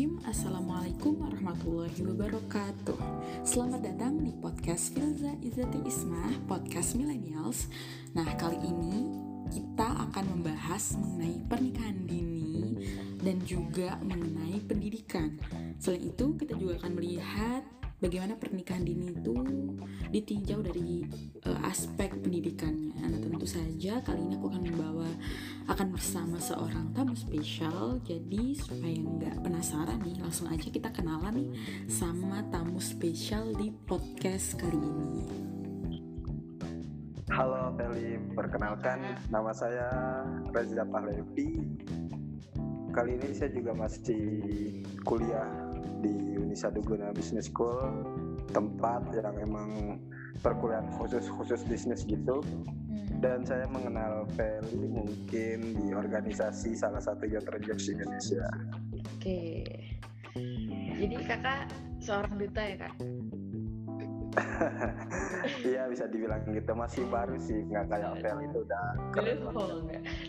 Bismillahirrahmanirrahim. Assalamualaikum warahmatullahi wabarakatuh. Selamat datang di podcast Filza Izzati Ismah Podcast Millennials. Nah kali ini kita akan membahas mengenai pernikahan dini Dan juga mengenai pendidikan. Selain itu kita juga akan melihat bagaimana pernikahan dini itu ditinjau dari uh, aspek pendidikannya. Nah, tentu saja kali ini aku akan membawa akan bersama seorang tamu spesial. Jadi supaya nggak penasaran nih, langsung aja kita kenalan nih sama tamu spesial di podcast kali ini. Halo Feli, perkenalkan nama saya Reza Pahlevi. Kali ini saya juga masih kuliah di Unisa Duguna Business School tempat yang emang perkuliahan khusus khusus bisnis gitu hmm. dan saya mengenal Feli mungkin di organisasi salah satu yang Rangers Indonesia. Oke, jadi kakak seorang duta ya kak? Iya bisa dibilang gitu masih baru sih nggak kayak Fel itu udah keren oh,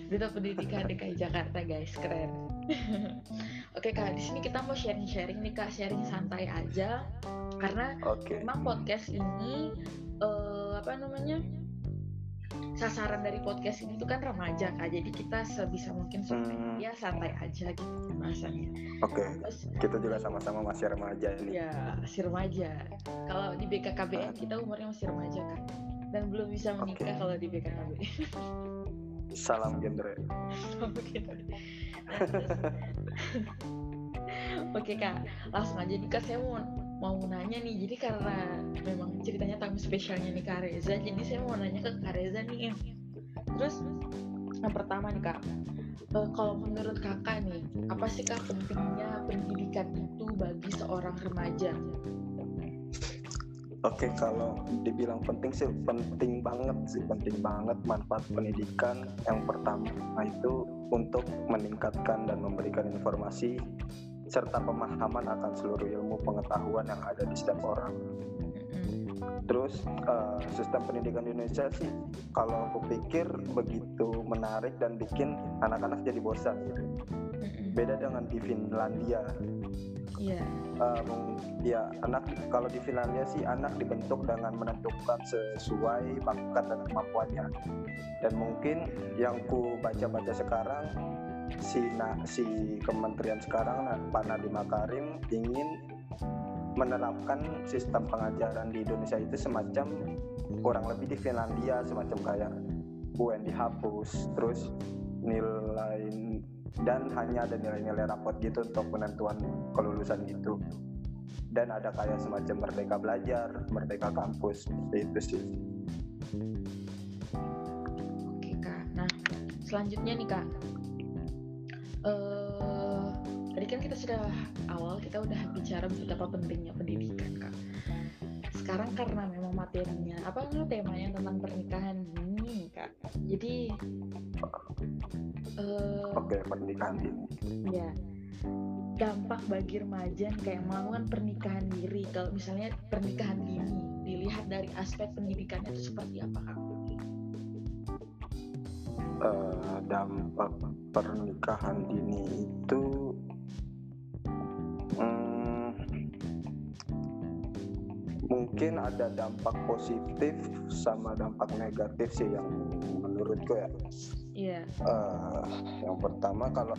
duta pendidikan DKI Jakarta guys keren. Oke kak, di sini kita mau sharing-sharing nih kak, sharing santai aja, karena okay. memang podcast ini uh, apa namanya sasaran dari podcast ini tuh kan remaja kak, jadi kita sebisa mungkin hmm. ya santai aja gitu pembahasannya. Oke. Okay. kita juga sama-sama masih remaja ini. Ya masih remaja. Kalau di BKKBN kita umurnya masih remaja kan, dan belum bisa menikah okay. kalau di BKKBN. Salam genre. Salam genre. Oke kak, langsung aja nih kak saya mau mau nanya nih. Jadi karena memang ceritanya tamu spesialnya nih Kak Reza, jadi saya mau nanya ke Kak Reza nih. Terus yang pertama nih kak, uh, kalau menurut kakak nih, apa sih kak pentingnya pendidikan itu bagi seorang remaja? Oke, okay, kalau dibilang penting sih penting banget sih, penting banget manfaat pendidikan. Yang pertama itu untuk meningkatkan dan memberikan informasi serta pemahaman akan seluruh ilmu pengetahuan yang ada di setiap orang. Terus uh, sistem pendidikan di Indonesia sih kalau aku pikir begitu menarik dan bikin anak-anak jadi bosan gitu. Beda dengan di Finlandia Iya. Yeah. Uh, ya anak kalau di Finlandia sih anak dibentuk dengan menentukan sesuai bakat dan kemampuannya. Dan mungkin yang ku baca-baca sekarang si na, si kementerian sekarang Pak Nadiem Makarim ingin menerapkan sistem pengajaran di Indonesia itu semacam kurang lebih di Finlandia semacam kayak UN dihapus terus nilai dan hanya ada nilai-nilai rapot gitu untuk penentuan kelulusan gitu dan ada kayak semacam merdeka belajar merdeka kampus itu sih. Oke kak. Nah selanjutnya nih kak. Uh, tadi kan kita sudah awal kita udah bicara betapa pentingnya pendidikan kak. Sekarang karena memang materinya apa temanya tentang pernikahan ini kak jadi uh, oke okay, pernikahan dini ya dampak bagi remaja kayak melakukan pernikahan diri. Kalau misalnya pernikahan dini dilihat dari aspek pendidikannya itu seperti apa kak? Uh, dampak pernikahan dini itu hmm, mungkin ada dampak positif sama dampak negatif sih yang menurutku ya Iya. Yeah. Uh, yang pertama kalau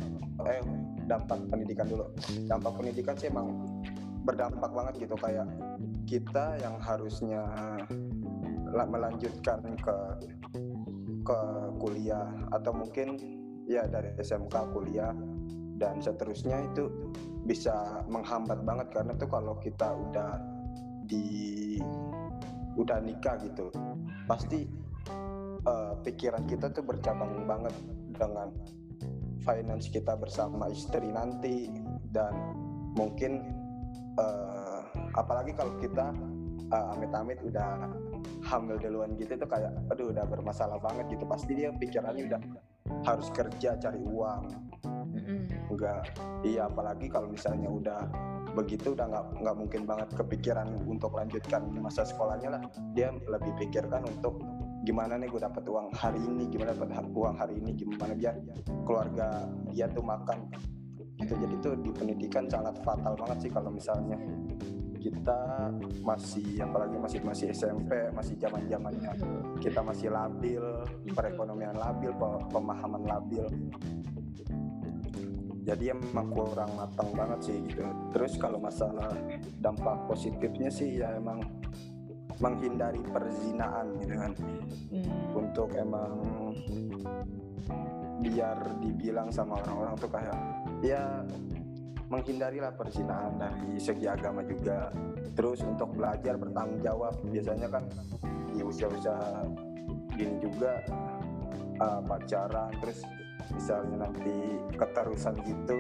eh dampak pendidikan dulu. Dampak pendidikan sih emang berdampak banget gitu kayak kita yang harusnya melanjutkan ke ke kuliah atau mungkin ya dari SMK kuliah dan seterusnya itu bisa menghambat banget karena tuh kalau kita udah di udah nikah gitu pasti uh, pikiran kita tuh bercabang banget dengan finance kita bersama istri nanti dan mungkin uh, apalagi kalau kita uh, amit-amit udah hamil duluan gitu itu kayak aduh udah bermasalah banget gitu. Pasti dia pikirannya udah harus kerja cari uang enggak. Iya apalagi kalau misalnya udah begitu udah nggak nggak mungkin banget kepikiran untuk lanjutkan masa sekolahnya lah. Dia lebih pikirkan untuk gimana nih gue dapat uang hari ini gimana dapat uang hari ini gimana biar keluarga dia tuh makan. Gitu jadi tuh di pendidikan sangat fatal banget sih kalau misalnya kita masih apalagi masih masih SMP masih zaman zamannya kita masih labil perekonomian labil pemahaman labil jadi emang kurang matang banget sih gitu. Terus kalau masalah dampak positifnya sih ya emang menghindari perzinaan gitu kan. Hmm. untuk emang biar dibilang sama orang-orang tuh kayak ya menghindarilah perzinaan dari segi agama juga. Terus untuk belajar bertanggung jawab biasanya kan di usia-usia gini juga uh, pacaran terus misalnya nanti keterusan gitu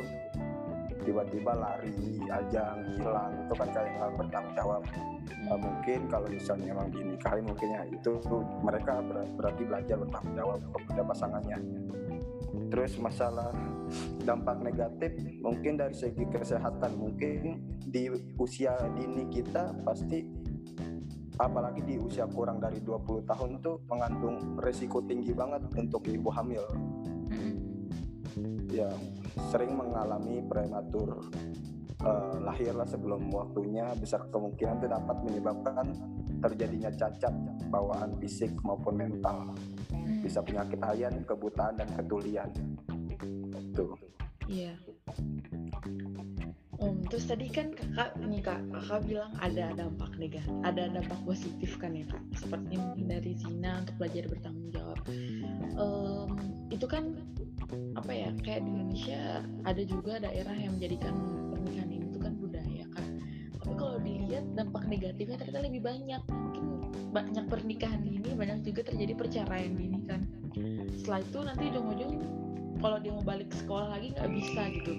tiba-tiba lari aja hilang. Itu kan kayak nggak bertanggung jawab. Uh, mungkin kalau misalnya emang dinikahin mungkin ya itu mereka ber berarti belajar bertanggung jawab kepada pasangannya. Terus masalah dampak negatif mungkin dari segi kesehatan mungkin di usia dini kita pasti apalagi di usia kurang dari 20 tahun tuh mengandung resiko tinggi banget untuk ibu hamil yang sering mengalami prematur uh, lahirlah sebelum waktunya besar kemungkinan itu dapat menyebabkan terjadinya cacat bawaan fisik maupun mental bisa penyakit hayan, kebutaan dan ketulian. Tuh. Iya. Um, terus tadi kan kakak nih kak, kakak bilang ada dampak negatif, ada dampak positif kan ya kak, seperti menghindari zina untuk belajar bertanggung jawab. Um, itu kan apa ya kayak di Indonesia ada juga daerah yang menjadikan pernikahan ini itu kan budaya kan. Tapi kalau dilihat dampak negatifnya ternyata lebih banyak. Mungkin banyak pernikahan dini banyak juga terjadi perceraian dini kan. Setelah itu nanti ujung-ujung kalau dia mau balik sekolah lagi nggak bisa gitu.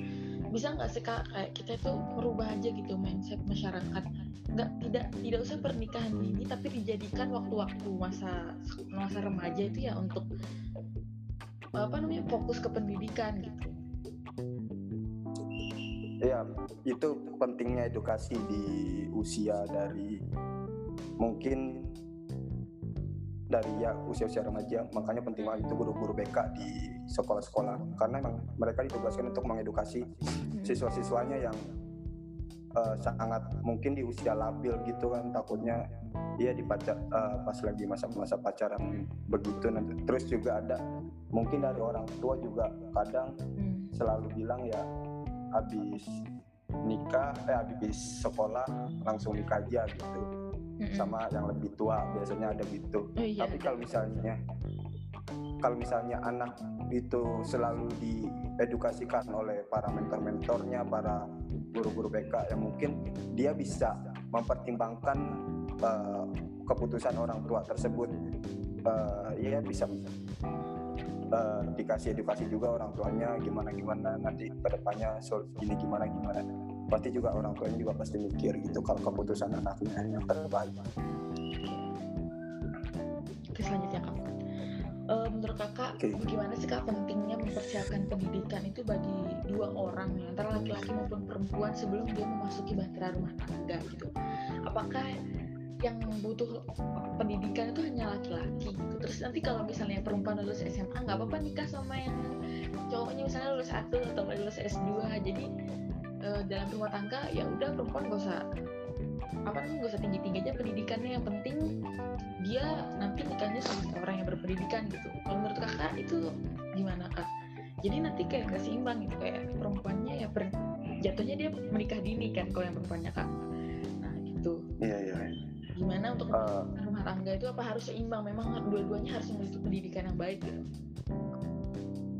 Bisa nggak sih kak? Kayak kita itu merubah aja gitu mindset masyarakat. Nggak tidak tidak usah pernikahan dini tapi dijadikan waktu-waktu masa masa remaja itu ya untuk apa namanya fokus ke pendidikan gitu. Ya itu pentingnya edukasi di usia dari mungkin dari ya usia-usia remaja. Makanya penting banget itu guru-guru BK di sekolah-sekolah. Karena memang mereka ditugaskan untuk mengedukasi hmm. siswa-siswanya yang uh, sangat mungkin di usia labil gitu kan takutnya dia dipacar uh, pas lagi masa-masa pacaran begitu nanti terus juga ada mungkin dari orang tua juga kadang hmm. selalu bilang ya habis nikah eh habis sekolah langsung nikah aja gitu mm-hmm. sama yang lebih tua biasanya ada gitu oh, iya. tapi kalau misalnya kalau misalnya anak itu selalu diedukasikan oleh para mentor-mentornya para guru-guru BK yang mungkin dia bisa mempertimbangkan uh, keputusan orang tua tersebut. Uh, ya bisa uh, dikasih edukasi juga orang tuanya gimana gimana nanti ke depannya so, gini gimana gimana. Pasti juga orang tuanya juga pasti mikir gitu kalau keputusan anaknya yang terbaik menurut kakak okay. bagaimana sih kak pentingnya mempersiapkan pendidikan itu bagi dua orang antara laki-laki maupun perempuan sebelum dia memasuki bahtera rumah tangga gitu? Apakah yang butuh pendidikan itu hanya laki-laki gitu? Terus nanti kalau misalnya perempuan lulus SMA nggak apa-apa nikah sama yang cowoknya misalnya lulus satu atau lulus S2 jadi uh, dalam rumah tangga ya udah perempuan gak usah apa namanya gak usah tinggi tinggi aja pendidikannya yang penting dia nanti nikahnya sama orang yang berpendidikan gitu. Kalau menurut kakak itu gimana kak? Jadi nanti kayak seimbang gitu kayak perempuannya ya per, jatuhnya dia menikah dini kan kalau yang perempuannya kak. Nah gitu. Iya iya gimana untuk uh, rumah tangga itu apa harus seimbang? Memang dua-duanya harus memiliki pendidikan yang baik gitu.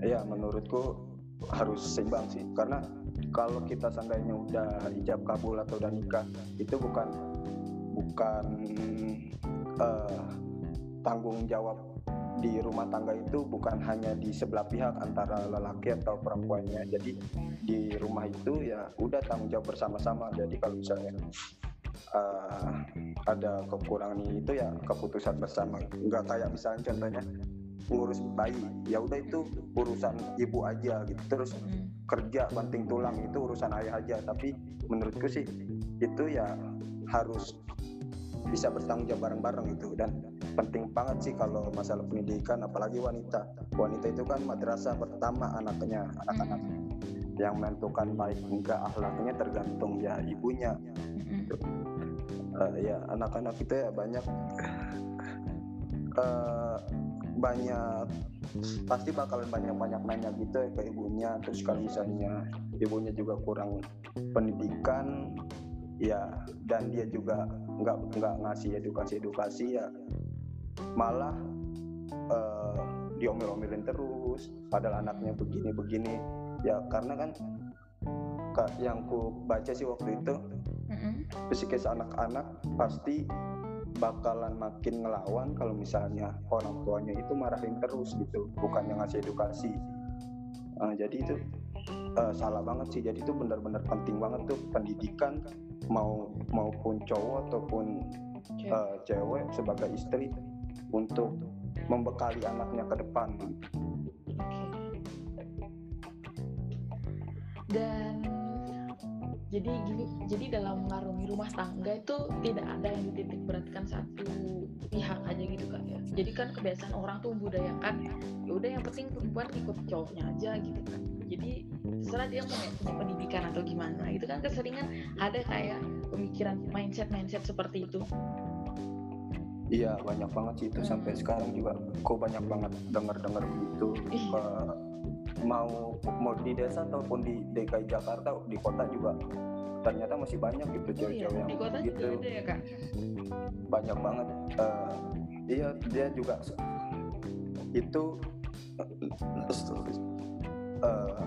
Iya menurutku harus seimbang sih. Karena kalau kita seandainya udah ijab kabul atau udah nikah itu bukan bukan uh, tanggung jawab di rumah tangga itu bukan hanya di sebelah pihak antara lelaki atau perempuannya. Jadi di rumah itu ya udah tanggung jawab bersama-sama. Jadi kalau misalnya uh, ada kekurangan itu ya keputusan bersama. Nggak kayak misalnya contohnya ngurus bayi ya udah itu urusan ibu aja gitu. Terus hmm. kerja banting tulang itu urusan ayah aja. Tapi menurutku sih itu ya harus bisa bertanggung jawab bareng-bareng itu dan penting banget sih kalau masalah pendidikan apalagi wanita. Wanita itu kan madrasah pertama anaknya anak-anak yang menentukan baik enggak akhlaknya tergantung ya ibunya. Mm-mm. Eh, ya anak-anak itu ya banyak. Eh, banyak pasti bakalan banyak-banyak nanya gitu ya ke ibunya terus kalau misalnya ibunya juga kurang pendidikan ya dan dia juga nggak nggak ngasih edukasi edukasi ya malah eh, diomel-omelin terus padahal anaknya begini begini ya karena kan ka- yang ku baca sih waktu itu Mm-mm. psikis anak-anak pasti bakalan makin ngelawan kalau misalnya orang tuanya itu marahin terus gitu bukan yang ngasih edukasi Nah, jadi itu eh, salah banget sih jadi itu benar-benar penting banget tuh pendidikan mau maupun cowok ataupun Cewek. eh, cewek sebagai istri untuk membekali anaknya ke depan. Dan jadi gini, jadi dalam mengarungi rumah tangga itu tidak ada yang dititik beratkan satu pihak aja gitu kan ya. Jadi kan kebiasaan orang tuh membudayakan, ya udah yang penting perempuan ikut cowoknya aja gitu kan. Jadi terserah dia mau punya pendidikan atau gimana. Itu kan keseringan ada kayak pemikiran mindset mindset seperti itu. iya banyak banget sih itu sampai sekarang juga kok banyak banget dengar-dengar begitu mau mau di desa ataupun di DKI Jakarta di kota juga ternyata masih banyak gitu Oh iya, cewek-cewek yang di kota gitu juga ada ya kak. banyak banget Eh, iya dia juga itu eh,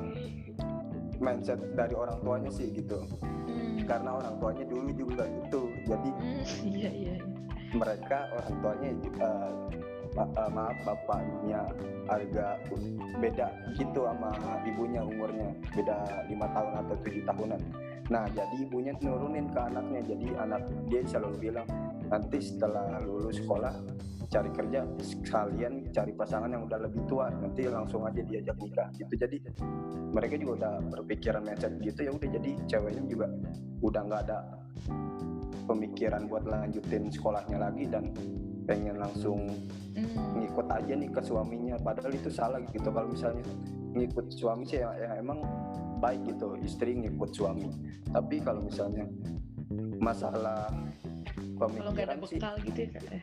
mindset dari orang tuanya sih gitu Hmm. karena orang tuanya dulu juga gitu jadi Hmm, iya iya. iya. mereka orang tuanya eh, eh, maaf bapaknya harga beda gitu sama ibunya umurnya. Beda lima tahun atau tujuh tahunan. Nah jadi ibunya nurunin ke anaknya. Jadi anak dia selalu bilang nanti setelah lulus sekolah cari kerja sekalian cari pasangan yang udah lebih tua. Nanti langsung aja diajak nikah. Gitu. Jadi mereka juga udah berpikiran mindset gitu. Ya udah jadi ceweknya juga udah nggak ada pemikiran buat lanjutin sekolahnya lagi dan pengen langsung Hmm. ngikut aja nih ke suaminya padahal itu salah gitu kalau misalnya ngikut suami sih ya, ya emang baik gitu istri ngikut suami tapi kalau misalnya masalah Kalau nggak ada pemikiran sih bekal gitu ya kak. ya?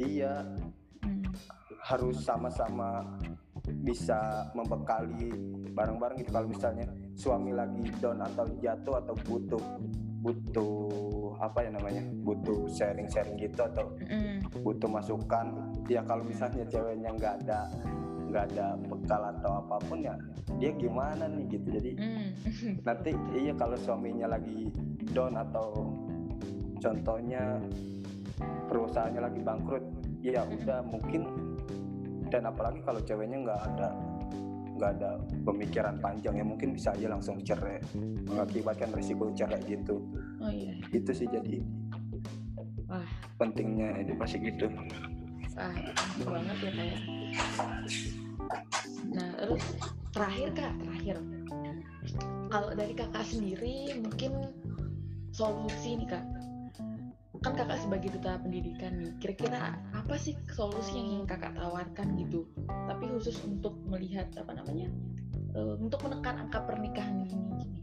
iya Hmm. harus sama-sama bisa membekali bareng-bareng gitu kalau misalnya suami lagi down atau jatuh atau butuh butuh apa ya namanya butuh sharing-sharing gitu atau Hmm. butuh masukan ya kalau misalnya ceweknya nggak ada nggak ada bekal atau apa pun ya dia gimana nih gitu jadi Hmm. nanti iya kalau suaminya lagi down atau contohnya perusahaannya lagi bangkrut ya udah mungkin dan apalagi kalau ceweknya nggak ada nggak ada pemikiran panjang ya mungkin bisa aja langsung cerai mengakibatkan risiko cerai gitu Oh iya. itu sih jadi Wah. pentingnya edukasi gitu penting banget ya kak ya. Nah, terus terakhir kak, terakhir. Kalau dari kakak sendiri mungkin solusi nih kak. Kan kakak sebagai duta pendidikan nih, kira-kira apa sih solusi yang ingin kakak tawarkan gitu? Tapi khusus untuk melihat apa namanya, eh, untuk menekan angka pernikahan ini. gini.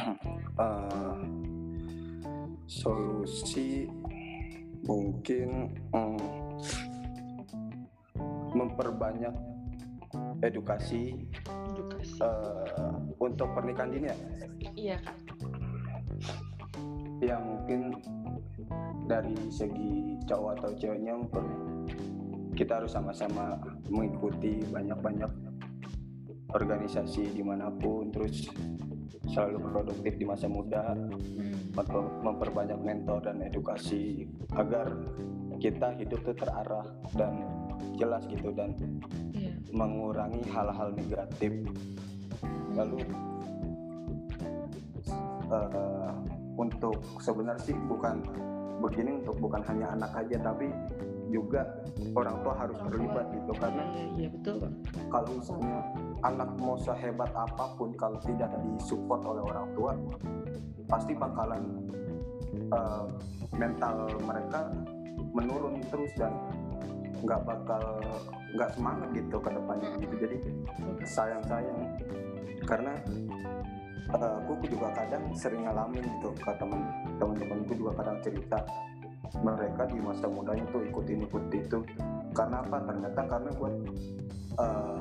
Eh, solusi mungkin mm, memperbanyak edukasi Edukasi. eh, untuk pernikahan dini ya Iya kak. Yang mungkin dari segi cowok atau ceweknya kita harus sama-sama mengikuti banyak-banyak organisasi di mana pun terus selalu produktif di masa muda Hmm. memper- memperbanyak mentor dan edukasi agar kita hidup tuh terarah dan jelas gitu dan Iya. mengurangi hal-hal negatif lalu eh, untuk sebenarnya sih bukan begini untuk bukan hanya anak aja tapi juga orang tua harus Orang tua. terlibat gitu. Karena Iya, iya betul kalau misalnya anak mau sehebat apa pun kalau tidak disupport oleh orang tua pasti bakalan eh, mental mereka menurun terus dan nggak bakal nggak semangat gitu ke depannya gitu. Jadi sayang sayang karena uh, aku juga kadang sering ngalamin gitu ke temen teman-temanku juga kadang cerita mereka di masa mudanya tuh ikutin ikut itu. Karena apa? Ternyata karena buat uh,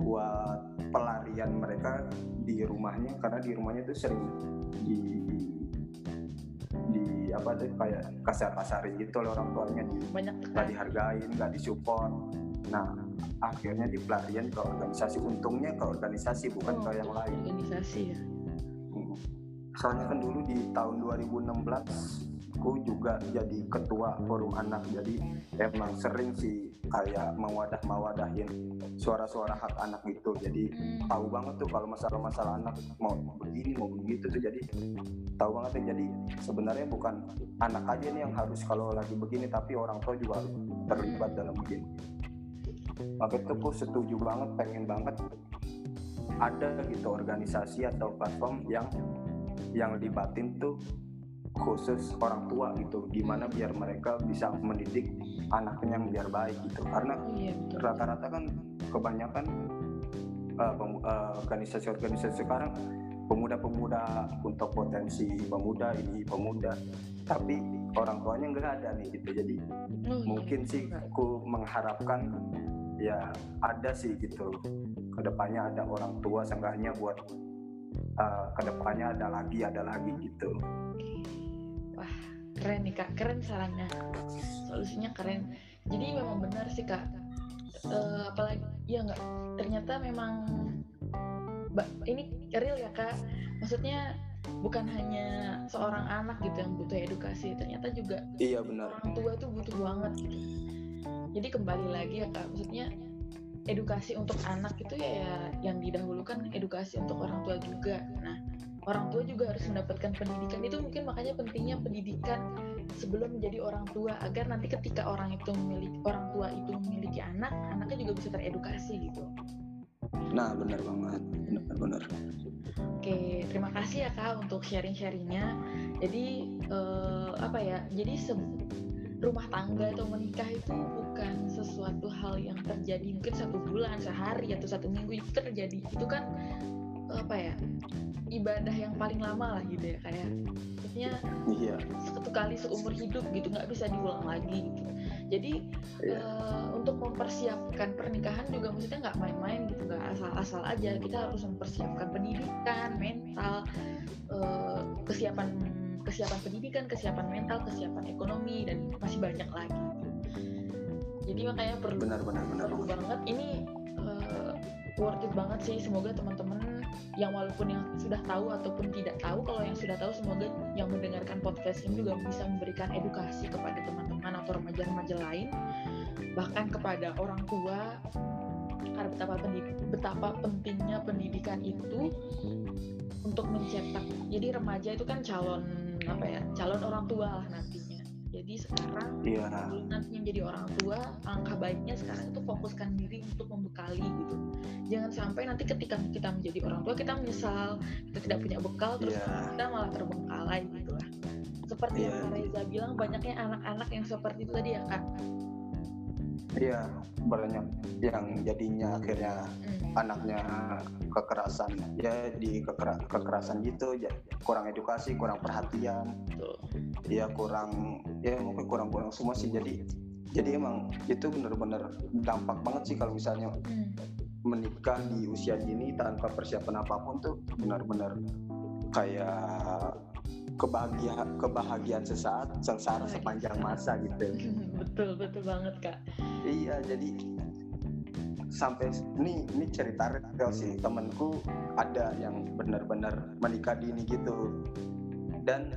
buat pelarian mereka di rumahnya karena di rumahnya tuh sering di di apa tuh kayak kasar kasarin gitu oleh orang tuanya. Banyak nggak dihargain nggak disupport. Nah akhirnya di pelarian ke organisasi. Untungnya ke organisasi bukan oh, ke yang lain. organisasi ya. Hmm. soalnya kan dulu di tahun 2016 aku juga jadi ketua forum anak. Jadi emang sering sih kayak mewadah mewadahin suara-suara hak anak gitu. Jadi hmm. tahu banget tuh kalau masalah-masalah anak mau begini mau begitu tuh. Jadi tahu banget tuh. Jadi sebenarnya bukan anak aja nih yang harus kalau lagi begini tapi orang tua juga harus terlibat dalam begini maka itu aku setuju banget pengen banget ada gitu organisasi atau platform yang yang libatin tuh khusus orang tua gitu. Gimana biar mereka bisa mendidik anaknya yang biar baik gitu. Karena iya, rata-rata kan kebanyakan uh, uh, organisasi-organisasi sekarang pemuda-pemuda untuk potensi pemuda ini pemuda. Tapi orang tuanya nggak ada nih gitu. Jadi oh, iya. mungkin sih aku mengharapkan ya ada sih gitu. Ke depannya ada orang tua seenggaknya buat uh, ke depannya ada lagi ada lagi gitu. Keren nih kak. Keren sarannya. Solusinya keren. Jadi memang benar sih kak. Uh, apalagi ya nggak ternyata memang ini real ya kak. Maksudnya bukan hanya seorang anak gitu yang butuh edukasi ternyata juga iya benar. orang tua tuh butuh banget gitu jadi kembali lagi ya kak maksudnya edukasi untuk anak itu ya, ya yang didahulukan edukasi untuk orang tua juga. Nah orang tua juga harus mendapatkan pendidikan. Itu mungkin makanya pentingnya pendidikan sebelum menjadi orang tua agar nanti ketika orang itu memiliki orang tua itu memiliki anak anaknya juga bisa teredukasi gitu. Nah benar banget. Benar-benar oke terima kasih ya kak untuk sharing-sharingnya. Jadi eh, apa ya jadi rumah tangga atau menikah itu bukan sesuatu hal yang terjadi mungkin satu bulan sehari atau satu minggu itu terjadi itu kan apa ya ibadah yang paling lama lah gitu ya kayak maksudnya iya. satu kali seumur hidup gitu nggak bisa diulang lagi gitu jadi iya. uh, untuk mempersiapkan pernikahan juga maksudnya nggak main-main gitu nggak asal-asal aja kita harus mempersiapkan pendidikan mental uh, kesiapan kesiapan pendidikan kesiapan mental kesiapan ekonomi dan masih banyak lagi jadi makanya perlu benar, benar, benar. perlu banget. Ini uh, worth it banget sih. Semoga teman-teman yang walaupun yang sudah tahu ataupun tidak tahu kalau yang sudah tahu semoga yang mendengarkan podcast ini juga bisa memberikan edukasi kepada teman-teman atau remaja-remaja lain bahkan kepada orang tua karena betapa pendidik, betapa pentingnya pendidikan itu untuk mencetak. Jadi remaja itu kan calon apa ya calon orang tua lah nantinya jadi sekarang yeah. nantinya jadi orang tua angka baiknya sekarang itu fokuskan diri untuk membekali gitu jangan sampai nanti ketika kita menjadi orang tua kita menyesal kita tidak punya bekal terus yeah. kita malah terbengkalai gitu lah seperti yeah. yang Kak Reza bilang banyaknya anak-anak yang seperti itu tadi ya kak Iya, banyak yang jadinya akhirnya hmm. anaknya kekerasan ya di keker kekerasan gitu ya kurang edukasi, kurang perhatian. Iya, kurang ya mungkin kurang-kurang semua sih jadi jadi emang itu benar-benar dampak banget sih kalau misalnya hmm. menikah di usia dini tanpa persiapan apa pun tuh benar-benar kayak kebahagiaan kebahagiaan sesaat sengsara sepanjang masa gitu. Betul betul banget kak. Iya jadi sampai ini ini cerita real sih. Temenku ada yang benar-benar menikah dini gitu. Dan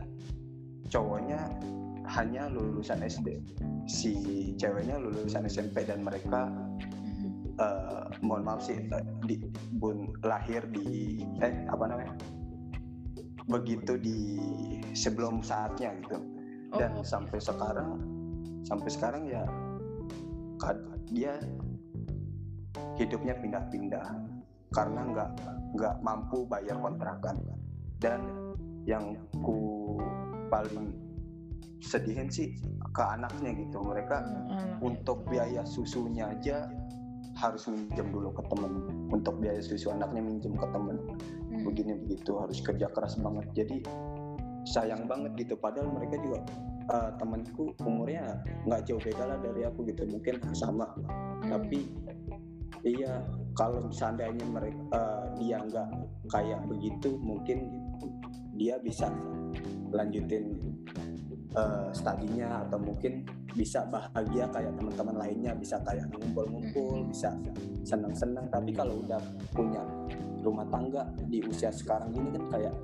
cowoknya hanya lulusan SD si ceweknya lulusan SMP dan mereka uh, mohon maaf sih di bun lahir di eh apa namanya begitu di sebelum saatnya gitu. Dan oh. sampai sekarang sampai sekarang ya dia hidupnya pindah-pindah karena nggak nggak mampu bayar kontrakan. Dan yang ku paling sedihin sih ke anaknya gitu. Mereka Hmm, untuk biaya susunya aja harus minjem dulu ke temen. Untuk biaya susu anaknya minjem ke temen begini begitu. Harus kerja keras banget. Jadi sayang banget gitu. Padahal mereka juga eh, temanku umurnya nggak jauh beda lah dari aku gitu. Mungkin sama. Hmm. tapi iya kalau seandainya mereka eh, dia nggak kayak begitu mungkin dia bisa lanjutin eh, studinya atau mungkin bisa bahagia kayak teman-teman lainnya bisa kayak ngumpul-ngumpul bisa senang-senang tapi kalau udah punya rumah tangga di usia sekarang ini kan kayak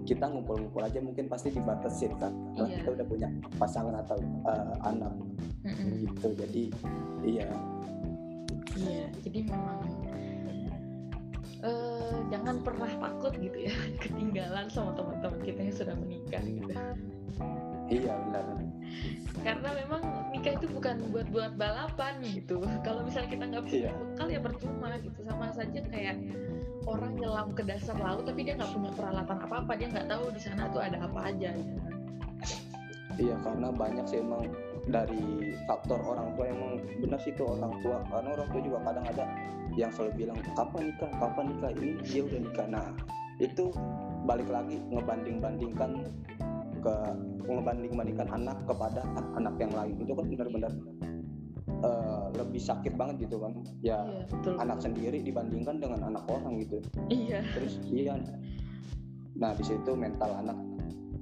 kita ngumpul-ngumpul aja mungkin pasti dibatasin kan karena Iya. kita udah punya pasangan atau eh, anak Hmm, hmm. gitu jadi iya Iya, jadi memang eh, jangan pernah takut gitu ya ketinggalan sama teman-teman kita yang sudah menikah gitu. Iya benar Karena memang nikah itu bukan buat buat balapan gitu. Kalau misalnya kita nggak punya Iya. bekal ya percuma gitu. Sama saja kayak orang nyelam ke dasar laut tapi dia nggak punya peralatan apa-apa, dia nggak tahu di sana tuh ada apa aja. Gitu. Iya karena banyak sih emang dari faktor orang tua emang benar sih itu orang tua karena orang tua juga kadang ada yang selalu bilang kapan nikah kapan nikah ini dia udah nikah nah itu balik lagi ngebanding bandingkan ke ngebanding bandingkan anak kepada anak yang lain itu kan benar-benar eh, lebih sakit banget gitu kan ya Iya, betul. anak sendiri dibandingkan dengan anak orang gitu Iya. terus iya nah di situ mental anak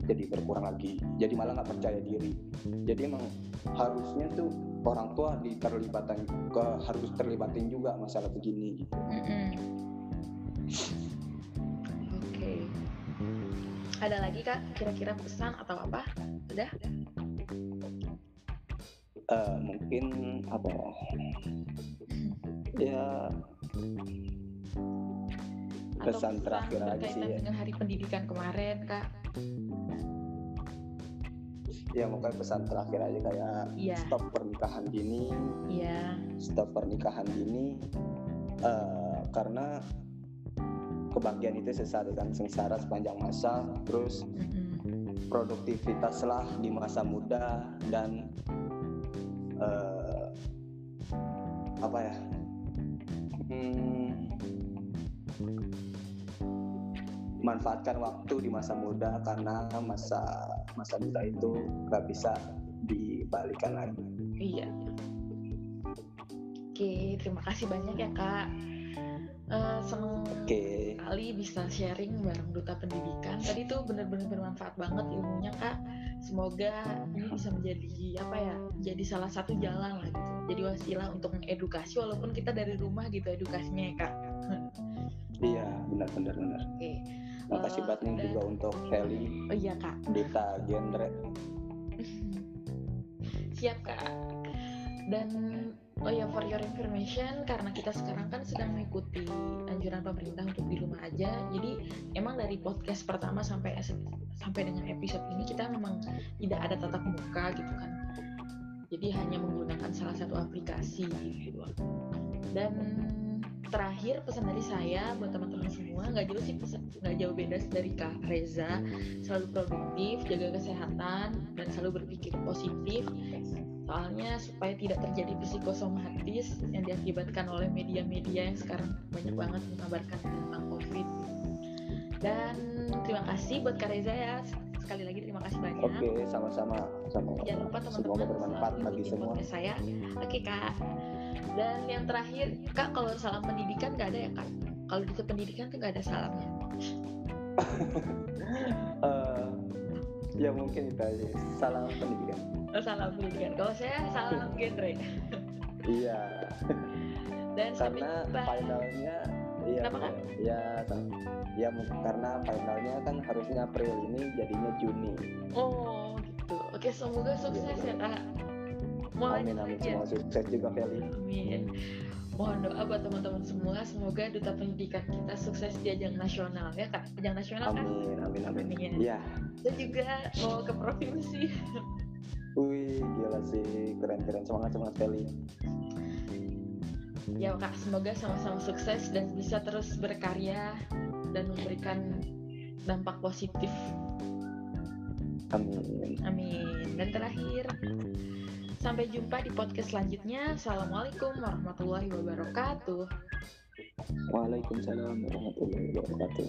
jadi berkurang lagi jadi malah nggak percaya diri jadi emang harusnya tuh orang tua diterlibatkan ke harus terlibatin juga masalah begini gitu Mm-mm. Oke. Ada lagi kak kira-kira pesan atau apa? Udah? Eh, mungkin apa ya ya Atau Pesan terakhir aja berkaitan sih ya. dengan hari pendidikan kemarin kak? ya mungkin pesan terakhir aja kayak Iya. stop pernikahan dini Iya. stop pernikahan dini eh, karena kebahagiaan itu sesaat dan sengsara sepanjang masa terus Mm-mm. produktivitaslah di masa muda dan eh, apa ya hmm, manfaatkan waktu di masa muda karena masa masa muda itu nggak bisa dibalikan lagi Iya. Oke, terima kasih banyak ya kak. Sekali bisa sharing bareng duta pendidikan. Tadi tuh bener-bener bermanfaat banget ilmunya kak. Semoga ini bisa menjadi apa ya? Jadi salah satu jalan lah gitu. Jadi wasilah untuk mengedukasi walaupun kita dari rumah gitu edukasinya ya kak. iya benar benar benar Oke. makasih Eh, banget nih dan- juga untuk Feli Oh iya kak. Dita Genre Siap kak. Dan oh ya for your information karena kita sekarang kan sedang mengikuti anjuran pemerintah untuk di rumah aja. Jadi emang dari podcast pertama sampai sampai dengan episode ini kita memang tidak ada tatap muka gitu kan. Jadi hanya menggunakan salah satu aplikasi gitu. Dan terakhir pesan dari saya buat teman-teman semua nggak jauh sih nggak jauh beda dari kak Reza selalu produktif jaga kesehatan dan selalu berpikir positif soalnya supaya tidak terjadi psikosomatis yang diakibatkan oleh media-media yang sekarang banyak banget mengabarkan tentang covid. Dan terima kasih buat Kak Reza ya. Sekali lagi terima kasih banyak. Oke sama-sama. Sama jangan lupa teman-teman bermanfaat bagi semua. saya. Oke kak. Dan yang terakhir kak kalau salam pendidikan nggak ada ya kak? Kalau di pendidikan tuh nggak ada salamnya. Eh, ya mungkin itu aja. Salam pendidikan. Oh, salam pendidikan. Kalau saya salam genre. Iya. Dan karena finalnya iya Kenapa, Kak? ya ya karena finalnya kan harusnya April ini jadinya Juni. Oh gitu. Oke semoga sukses ya kak. Mulai amin amin. semua sukses juga Feli. Amin. Mohon doa buat teman-teman semua. Semoga duta pendidikan kita sukses di ajang nasional ya kak. Ajang nasional kan? amin amin amin Amin. iya Dan juga mau ke provinsi. wih gila sih keren keren semangat semangat Feli Ya kak, semoga sama-sama sukses dan bisa terus berkarya dan memberikan dampak positif Amin. Amin. Dan terakhir, sampai jumpa di podcast selanjutnya. Assalamualaikum warahmatullahi wabarakatuh. Waalaikumsalam warahmatullahi wabarakatuh.